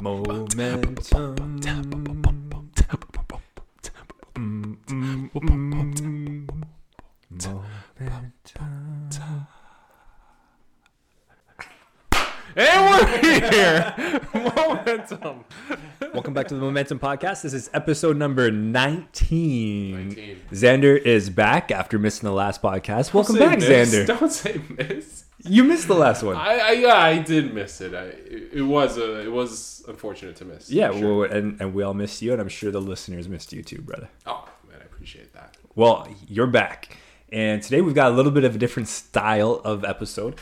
Momentum. And we're here. Momentum. Welcome back to the Momentum Podcast. This is episode number 19. 19. Zander is back after missing the last podcast. Welcome back, miss. Zander. Don't say miss. You missed the last one. I, I yeah, I did miss it. I it, was a it was unfortunate to miss. yeah, sure. well, and, and we all missed you, and I'm sure the listeners missed you too, brother. oh man, I appreciate that. Well, you're back. And today we've got a little bit of a different style of episode.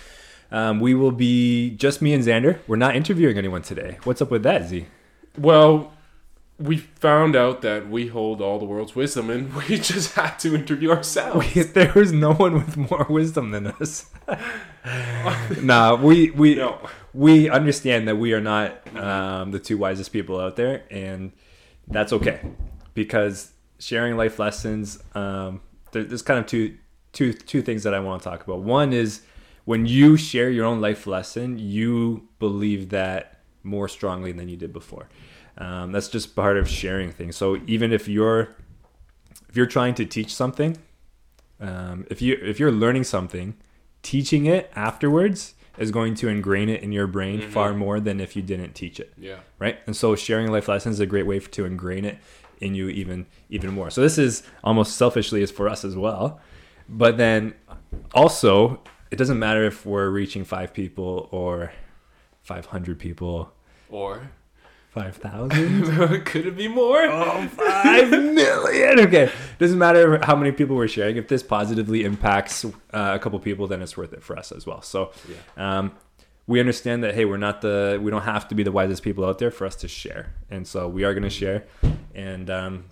Um, we will be just me and Zander. We're not interviewing anyone today. What's up with that, Z? Well, we found out that we hold all the world's wisdom, and we just had to interview ourselves. there was no one with more wisdom than us. nah, we we No. we understand that we are not um, the two wisest people out there, and that's okay because sharing life lessons. Um, there, there's kind of two two two things that I want to talk about. One is when you share your own life lesson, you believe that more strongly than you did before. Um, that's just part of sharing things. So even if you're if you're trying to teach something, um, if you if you're learning something, teaching it afterwards is going to ingrain it in your brain far more than if you didn't teach it. Yeah. right? And so sharing life lessons is a great way to ingrain it in you even even more. So this is almost selfishly is for us as well. But then also it doesn't matter if we're reaching five people or 500 people Or 5000 could it be more? oh, five million. Okay, doesn't matter how many people we're sharing. If this positively impacts uh, a couple people, then it's worth it for us as well. So, um, we understand that hey, we're not the we don't have to be the wisest people out there for us to share, and so we are going to share, and um,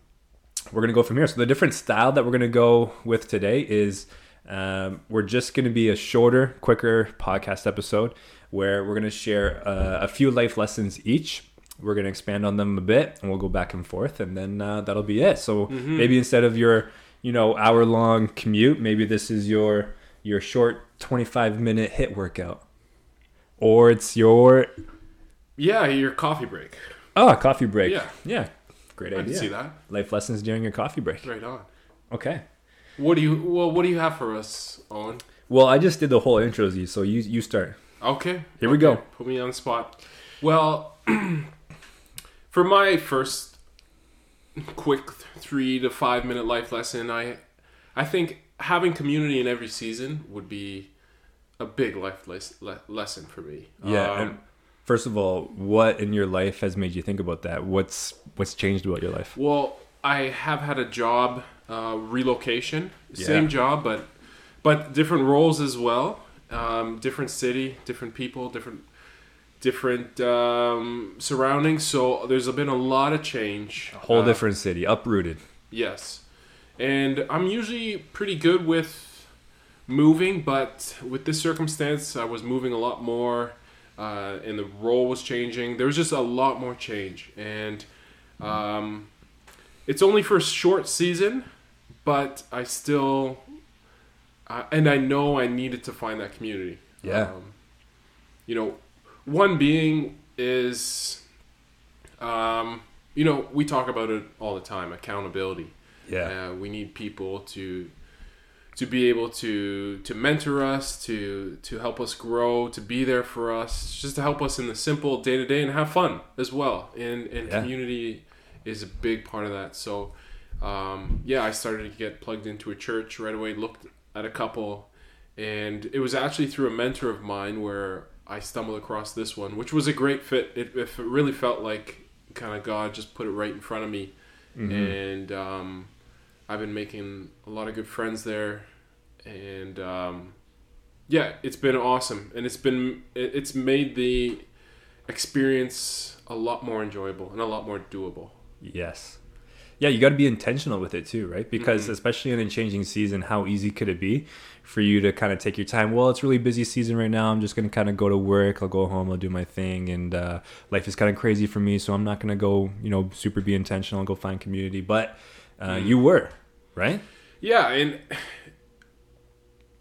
we're going to go from here. So the different style that we're going to go with today is um, we're just going to be a shorter, quicker podcast episode where we're going to share uh, a few life lessons each. We're going to expand on them a bit, and we'll go back and forth, and then uh, that'll be it. So maybe instead of your you know hour long commute, maybe this is your your short twenty five minute HIIT workout, or it's your Yeah, your coffee break. oh coffee break. Yeah. yeah, great I idea. can see that. Life lessons during your coffee break. Right on. Okay. What do you well? What do you have for us, Owen? Well, I just did the whole intro, so you you start. Okay. Here we go. Put me on the spot. Well, for my first quick three to five minute life lesson, I, I think having community in every season would be a big life le- lesson for me. Yeah. Um, and first of all, what in your life has made you think about that? What's what's changed about your life? Well, I have had a job uh, relocation, Yeah. same job, but but different roles as well. Um, different city, different people, different different um, surroundings. So there's been a lot of change. A whole Uh, different city, uprooted. Yes, and I'm usually pretty good with moving, but with this circumstance, I was moving a lot more, uh, and the role was changing. There was just a lot more change, and um, it's only for a short season, but I still, uh, and I know I needed to find that community. Yeah. Um, you know, one being is, um, you know, we talk about it all the time accountability. Yeah. Uh, we need people to to be able to to mentor us, to to help us grow, to be there for us, just to help us in the simple day to day and have fun as well. And and Yeah. community is a big part of that. So um, yeah, I started to get plugged into a church right away. Looked at a couple, and it was actually through a mentor of mine where I stumbled across this one, which was a great fit. It, it really felt like kind of God just put it right in front of me, and um, I've been making a lot of good friends there, and um, yeah, it's been awesome, and it's been it- it's made the experience a lot more enjoyable and a lot more doable. Yes. Yeah, you got to be intentional with it too, right? Because Mm-hmm. especially in a changing season, how easy could it be for you to kind of take your time? Well, it's really busy season right now. I'm just going to kind of go to work. I'll go home. I'll do my thing, and uh, life is kind of crazy for me. So I'm not going to go, you know, super be intentional and go find community. But uh, Mm-hmm. you were, right? Yeah, and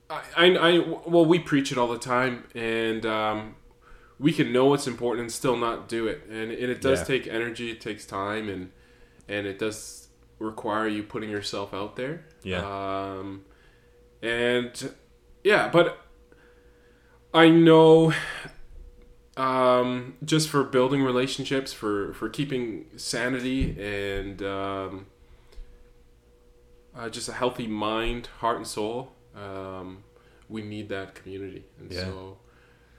I, I, I, well, we preach it all the time, and um, we can know what's important and still not do it, and, and it does Yeah. take energy, it takes time, and and it does require you putting yourself out there. Yeah. Um, and yeah, but I know um, just for building relationships, for for keeping sanity and um, uh, just a healthy mind, heart, and soul, um, we need that community. And Yeah. so,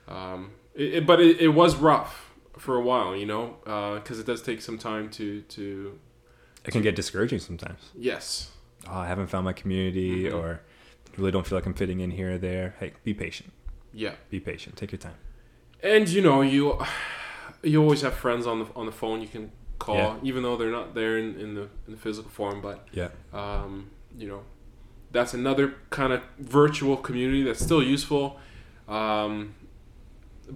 um, it, it- but it, it was rough for a while, you know, because it does take some time to to It can get discouraging sometimes. yes, Oh, I haven't found my community, Mhm. or really don't feel like I'm fitting in here or there. Hey, be patient. yeah. Be patient. Take your time. And you know, you you always have friends on the on the phone you can call, Yeah. even though they're not there in, in the in the physical form. But Yeah. um, you know, that's another kind of virtual community that's still useful. Um,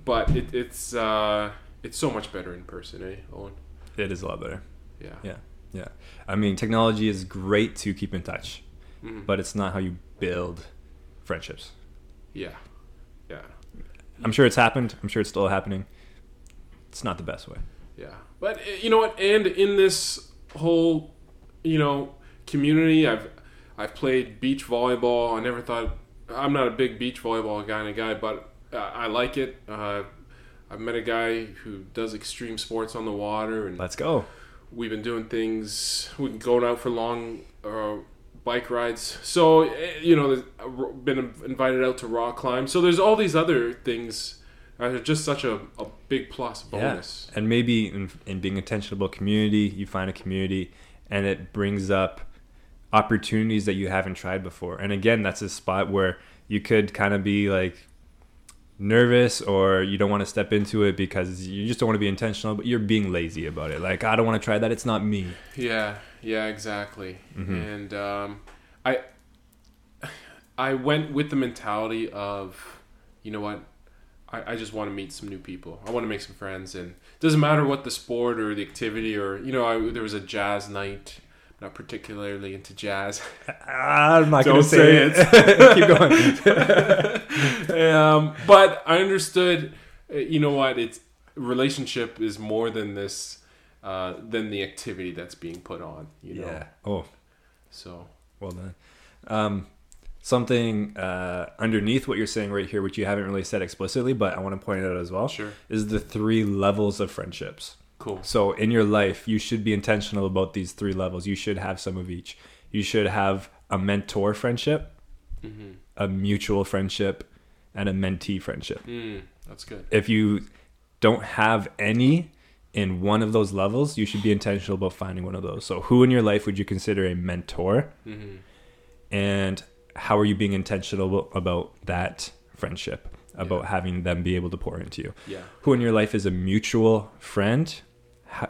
but it, it's uh, it's so much better in person, eh, Owen? It is a lot better. Yeah. Yeah. Yeah. I mean, technology is great to keep in touch, Mhm. but it's not how you build friendships. yeah, yeah, I'm sure it's happened. I'm sure it's still happening. It's not the best way. yeah. But uh, you know what? And in this whole, you know, community, I've I've played beach volleyball. I never thought I'm not a big beach volleyball kind of guy, but uh, I like it. Uh, I've met a guy who does extreme sports on the water, and Let's go. We've been doing things. We've been going out for long uh, bike rides. So eh, you know, I've been invited out to rock climb. So there's all these other things. are just such a, a big plus bonus. And maybe in, in being intentional about community, you find a community and it brings up opportunities that you haven't tried before. And again, that's a spot where you could kind of be like nervous or you don't want to step into it because you just don't want to be intentional, but you're being lazy about it. Like, I don't want to try that. It's not me. Yeah, yeah, exactly. Mhm. And um, I I went with the mentality of, you know what, I, I just want to meet some new people. I want to make some friends, and it doesn't matter what the sport or the activity or you know, I, there was a jazz night. Not particularly into jazz. I'm not going to say, say it. Keep going. um, but I understood. uh, You know what? It's relationship is more than this, uh, than the activity that's being put on. You know. yeah. Oh, So Well done. Um, something uh, underneath what you're saying right here, which you haven't really said explicitly, but I want to point it out as well, sure. is the three levels of friendships. Cool. So in your life, you should be intentional about these three levels. You should have some of each. You should have a mentor friendship, Mm-hmm. a mutual friendship, and a mentee friendship. Mm, that's good. If you don't have any in one of those levels, you should be intentional about finding one of those. So, who in your life would you consider a mentor? Mm-hmm. and how are you being intentional about that friendship about Yeah. having them be able to pour into you Yeah. who in your life is a mutual friend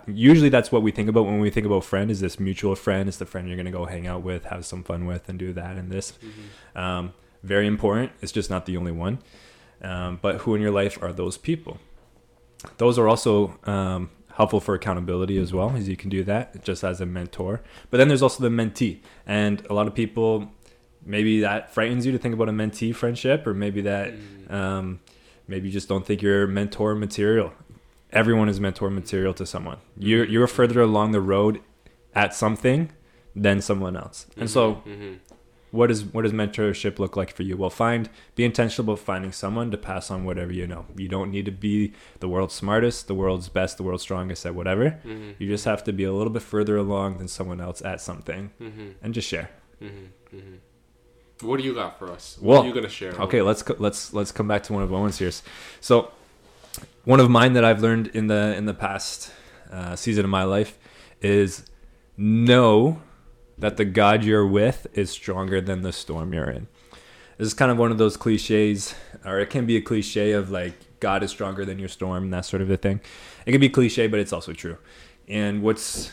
usually that's what we think about when we think about friend is this mutual friend. Is the friend you're going to go hang out with have some fun with and do that and this. Mm-hmm. um, very important. It's just not the only one. Um, but who in your life are those people? Those are also um, helpful for accountability as well as you can do that just as a mentor. But then there's also the mentee. And a lot of people maybe that frightens you to think about a mentee friendship or maybe that Mm. um, maybe you just don't think you're mentor material everyone is mentor material to someone you're, you're further along the road at something than someone else and so Mhm. what is what does mentorship look like for you well find be intentional about finding someone to pass on whatever you know you don't need to be the world's smartest the world's best the world's strongest at whatever Mhm. you just have to be a little bit further along than someone else at something Mhm. and just share Mhm. Mhm. What do you got for us? Well, what are you gonna share? okay let's co- let's let's come back to one of owen's here so one of mine that i've learned in the in the past uh, season of my life is know that the god you're with is stronger than the storm you're in. This is kind of one of those cliches or it can be a cliche of like god is stronger than your storm and that sort of a thing. It can be cliche but it's also true. And what's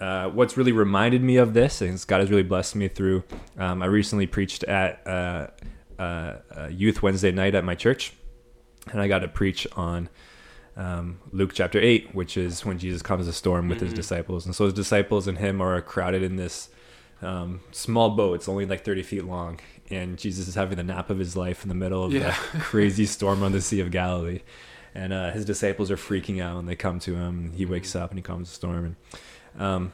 uh, what's really reminded me of this is god has really blessed me through um, i recently preached at uh, uh, youth wednesday night at my church and i got to preach on um, luke chapter 8 which is when jesus comes a storm with his Mhm. disciples and so his disciples and him are crowded in this um, small boat it's only like 30 feet long and jesus is having the nap of his life in the middle of Yeah. the crazy storm on the sea of galilee and uh, his disciples are freaking out, and they come to him. And he wakes up and he calms the storm. And um,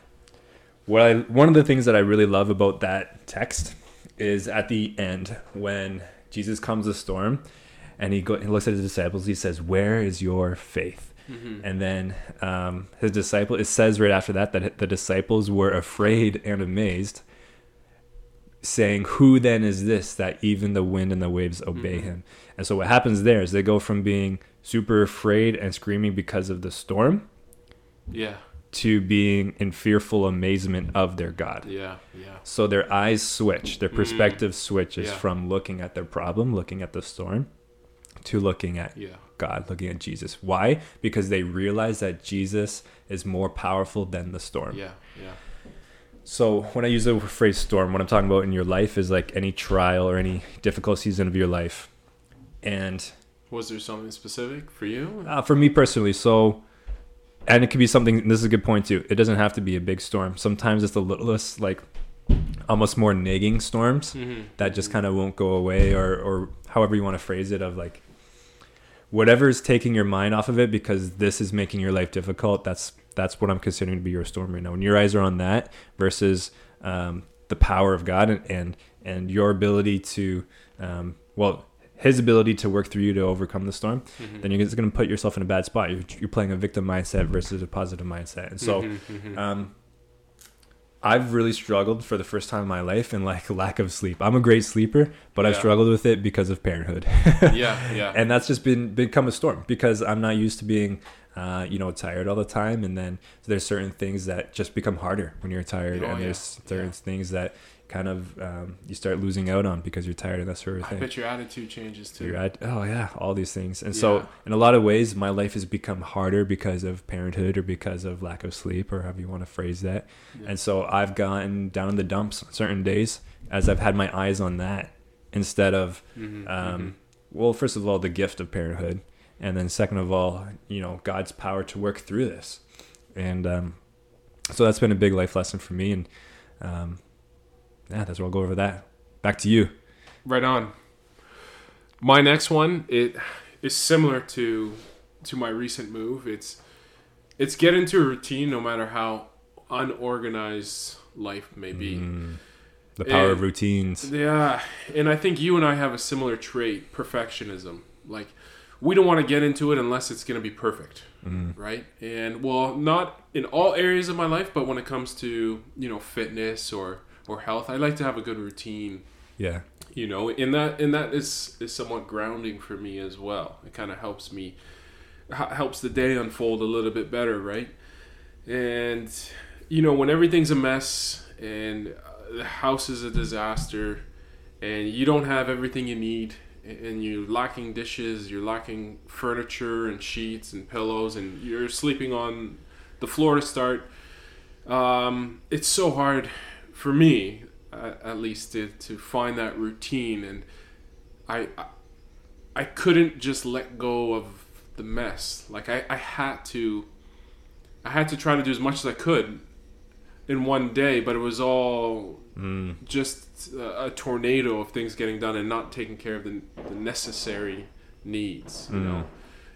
what I one of the things that I really love about that text is at the end when Jesus calms the storm, and he, go, he looks at his disciples. He says, "Where is your faith?" Mm-hmm. And then um, his disciple. It says right after that that the disciples were afraid and amazed, saying, "Who then is this that even the wind and the waves obey Mhm. him?" And so what happens there is they go from being super afraid and screaming because of the storm Yeah. to being in fearful amazement of their God. Yeah. Yeah. So their eyes switch, their Mm. perspective switches Yeah. from looking at their problem, looking at the storm, to looking at Yeah. God, looking at Jesus. Why? Because they realize that Jesus is more powerful than the storm. Yeah. Yeah. So when I use the phrase storm, what I'm talking about in your life is like any trial or any difficult season of your life. And Was there something specific for you? uh, for me personally, so and it could be something. This is a good point too. It doesn't have to be a big storm. Sometimes it's the littlest, like almost more nagging storms Mm-hmm. that just kind of won't go away, or or however you want to phrase it, of like whatever is taking your mind off of it because this is making your life difficult. That's that's what I'm considering to be your storm right now. When your eyes are on that versus um, the power of God and and, and your ability to um, well. His ability to work through you to overcome the storm, Mm-hmm. then you're just going to put yourself in a bad spot. You're, you're playing a victim mindset versus a positive mindset. And so, Mhm, mhm. um, I've really struggled for the first time in my life in like lack of sleep. I'm a great sleeper, but I've struggled with it because of parenthood. yeah. Yeah. and that's just been become a storm because I'm not used to being, uh, you know, tired all the time. And then there's certain things that just become harder when you're tired, Oh, and yeah. there's certain Yeah. things that kind of um, you start losing out on because you're tired and that sort of thing. I bet your attitude changes too. You're at, oh yeah, all these things. And Yeah. so in a lot of ways, my life has become harder because of parenthood or because of lack of sleep or however you want to phrase that. Yeah. And so I've gotten down in the dumps on certain days as I've had my eyes on that instead of, Mhm, um, well, first of all, the gift of parenthood. And then second of all, you know, God's power to work through this. And um, so that's been a big life lesson for me. And um, yeah, that's where I'll go over that. Back to you. Right on. My next one it is similar to to my recent move. It's it's get into a routine no matter how unorganized life may be. Mm, the power of routines. Yeah, and I think you and I have a similar trait, perfectionism. Like we don't want to get into it unless it's going to be perfect, Mm. right? And well, not in all areas of my life, but when it comes to, you know, fitness or or health, I like to have a good routine, Yeah. you know, and that and that is is somewhat grounding for me as well. It kind of helps me helps the day unfold a little bit better, right? And you know, when everything's a mess and uh, the house is a disaster and you don't have everything you need and you're lacking dishes, you're lacking furniture and sheets and pillows and you're sleeping on the floor to start um, it's so hard for me at least to, to find that routine and I, I I couldn't just let go of the mess like I, I had to I had to try to do as much as I could in one day but it was all Mm. just a, a tornado of things getting done and not taking care of the, the necessary needs you Mm. know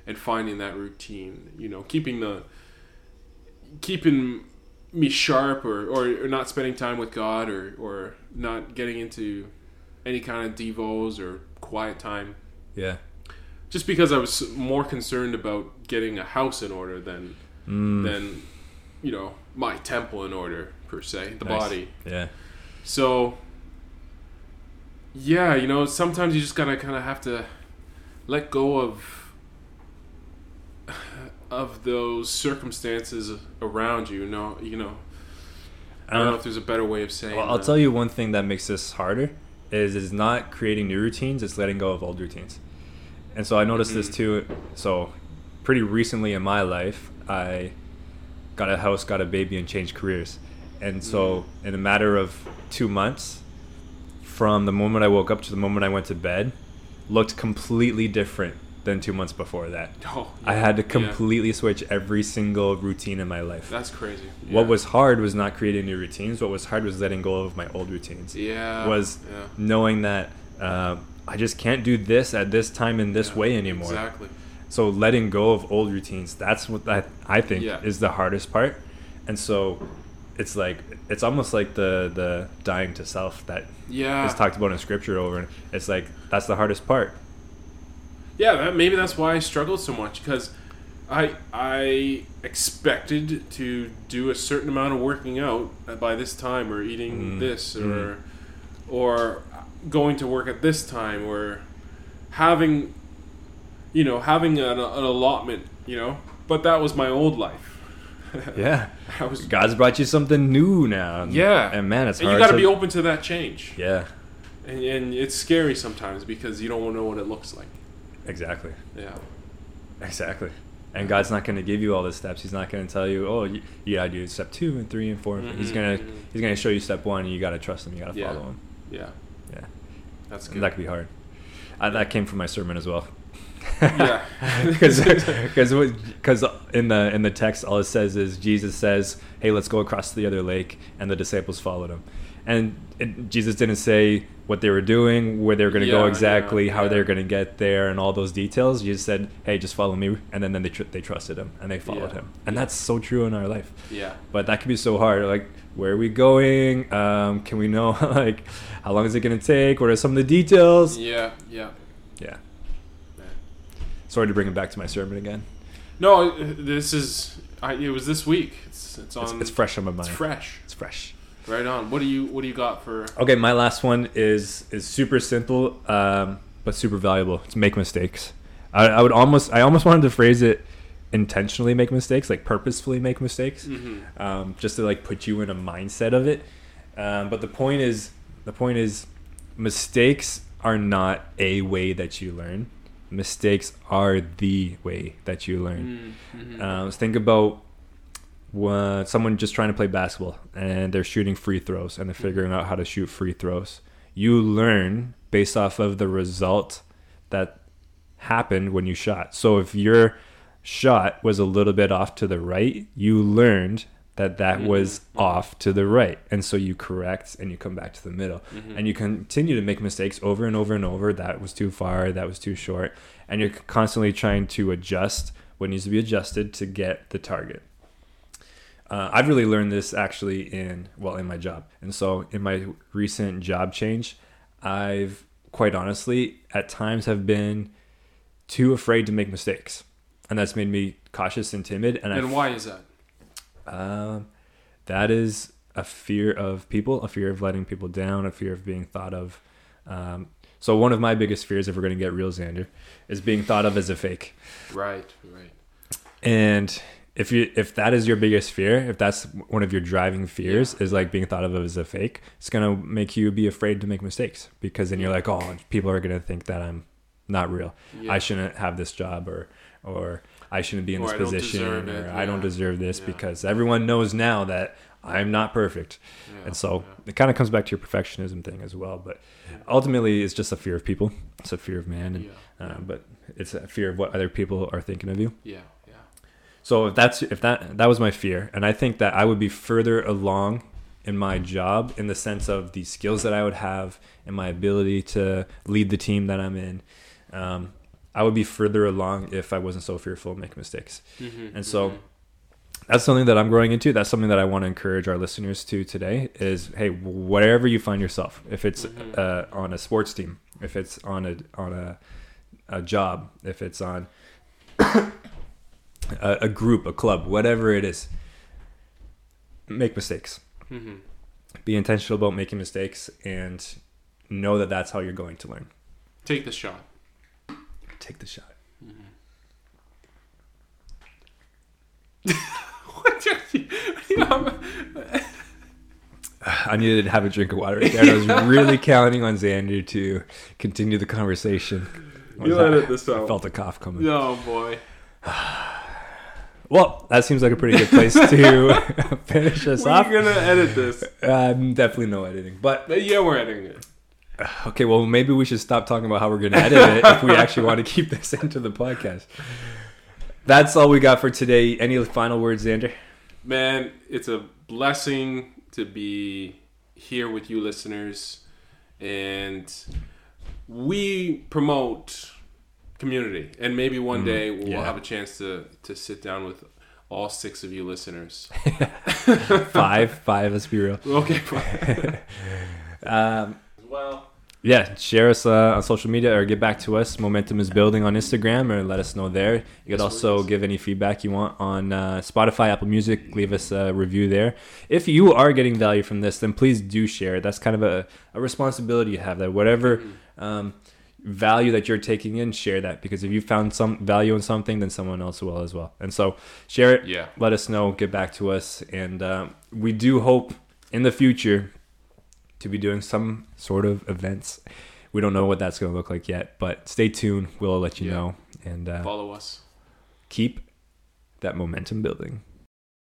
and finding that routine you know keeping the keeping me sharp or, or, or not spending time with god or, or not getting into any kind of devos or quiet time Yeah. just because i was more concerned about getting a house in order than Mm. than you know my temple in order per se the Nice. body Yeah. so, yeah, you know, sometimes you just gotta kind of have to let go of of those circumstances around you. You know, you know. I don't know if there's a better way of saying. Well, I'll that. tell you one thing that makes this harder is is not creating new routines; it's letting go of old routines. And so I noticed this Mhm. too. So, pretty recently in my life, I got a house, got a baby, and changed careers. And so, in a matter of two months, from the moment I woke up to the moment I went to bed, looked completely different than two months before that. Oh, I had to yeah. completely switch every single routine in my life. That's crazy. What was hard was not creating new routines. What was hard was letting go of my old routines. Yeah. was yeah. Knowing that uh, I just can't do this at this time in this Yeah, way anymore. Exactly. So letting go of old routines, that's what I, I think Yeah. is the hardest part. And so it's like it's almost like the the dying to self that Yeah. is talked about in scripture over and it's like that's the hardest part. Yeah, that, maybe that's why I struggled so much because I I expected to do a certain amount of working out uh, by this time, or eating Mm. this, or mm-hmm. or uh, going to work at this time, or having you know having an, an allotment, you know. But that was my old life. Yeah. I was God's brought you something new now. And- Yeah. And man, it's and hard you got to to be open to that change, Yeah. and, and it's scary sometimes because you don't know what it looks like. Exactly. Yeah. Exactly. And God's not going to give you all the steps. He's not going to tell you, "Oh, you, you got to do step 2 and 3 and 4." He's Mhm, going to he's going to show you step 1 and you got to trust him. You got to Yeah. follow him. Yeah. Yeah. That's And good. that could be hard. Uh, that came from my sermon as well. Yeah. because because in the in the text all it says is Jesus says, "Hey, let's go across to the other lake," and the disciples followed him. And it, Jesus didn't say what they were doing, where they were going to go exactly, yeah, how yeah. they're going to get there, and all those details. Jesus said, "Hey, just follow me," and then then they tr- they trusted him and they followed Yeah. him. And that's so true in our life. yeah. But that can be so hard. Like, where are we going? Um, can we know like how long is it going to take? What are some of the details? Yeah. Yeah. Yeah. Yeah. Sorry to bring it back to my sermon again. No, this is. I, it was this week. It's it's on. It's, it's fresh on my It's mind. fresh. It's fresh. Right on. What do you What do you got for? Okay, my last one is is super simple, um, but super valuable. It's make mistakes. I, I would almost I almost wanted to phrase it intentionally make mistakes, like purposefully make mistakes, Mm-hmm. um, just to like put you in a mindset of it. Um, but the point is, the point is, mistakes are not a way that you learn. Mistakes are the way that you learn. Mm-hmm. Um, think about when someone just trying to play basketball and they're shooting free throws and they're figuring out how to shoot free throws. You learn based off of the result that happened when you shot. So if your shot was a little bit off to the right, you learned that that was Mhm. off to the right. And so you correct and you come back to the middle. Mhm. And you continue to make mistakes over and over and over. That was too far, that was too short. And you're constantly trying to adjust what needs to be adjusted to get the target. Uh, I've really learned this actually in well in my job, and so in my recent job change, I've quite honestly at times have been too afraid to make mistakes, and that's made me cautious and timid. And, And why is that? um, that is a fear of people, a fear of letting people down, a fear of being thought of. Um, so one of my biggest fears, if we're going to get real, Zander, is being thought of as a fake. Right. Right. And if you if that is your biggest fear, if that's one of your driving fears, is like being thought of as a fake, it's gonna make you be afraid to make mistakes because then you're like, oh, people are gonna think that I'm not real. Yeah. I shouldn't have this job or or I shouldn't be in Or this I position or it, I don't deserve this Yeah. because everyone knows now that I'm not perfect. Yeah, And so yeah. it kind of comes back to your perfectionism thing as well. But ultimately, it's just a fear of people. It's a fear of man, and Yeah. uh, but it's a fear of what other people are thinking of you. Yeah. So if that's if that that was my fear, and I think that I would be further along in my job in the sense of the skills that I would have and my ability to lead the team that I'm in. Um, I would be further along if I wasn't so fearful of making mistakes. Mhm, And so- mhm. That's something that I'm growing into. That's something that I want to encourage our listeners to today. Is hey, wherever you find yourself, if it's Mhm. uh, on a sports team, if it's on a on a a job, if it's on a group, a club, whatever it is, make mistakes. Mhm. Be intentional about making mistakes and know that that's how you're going to learn. take the shot. Take the shot. What are you- I needed to have a drink of water right there. I was really counting on Zander to continue the conversation. You'll edit this I out. felt a cough coming. Oh boy. Well, that seems like a pretty good place to finish us We're off. gonna edit this. Um, definitely no editing. But Yeah, we're editing it. okay, well, maybe we should stop talking about how we're going to edit it if we actually want to keep this into the podcast. That's all we got for today. Any final words, Zander? Man, it's a blessing to be here with you listeners. And we promote community, and maybe one day we'll yeah. have a chance to to sit down with all six of you listeners. five, five. Let's be real. Okay. Um, well, yeah, share us uh, on social media or get back to us. Momentum is building on Instagram or let us know there. You could Yes, also give any feedback you want on uh, Spotify, Apple Music. Leave us a review there. If you are getting value from this, then please do share it. That's kind of a, a responsibility you have that whatever um, value that you're taking in, share that because if you found some value in something, then someone else will as well. And so share it. yeah. Let us know. Get back to us, and um, we do hope in the future to be doing some sort of events. We don't know what that's going to look like yet, but stay tuned. We'll let you Yeah. know and uh, Follow us. keep that momentum building.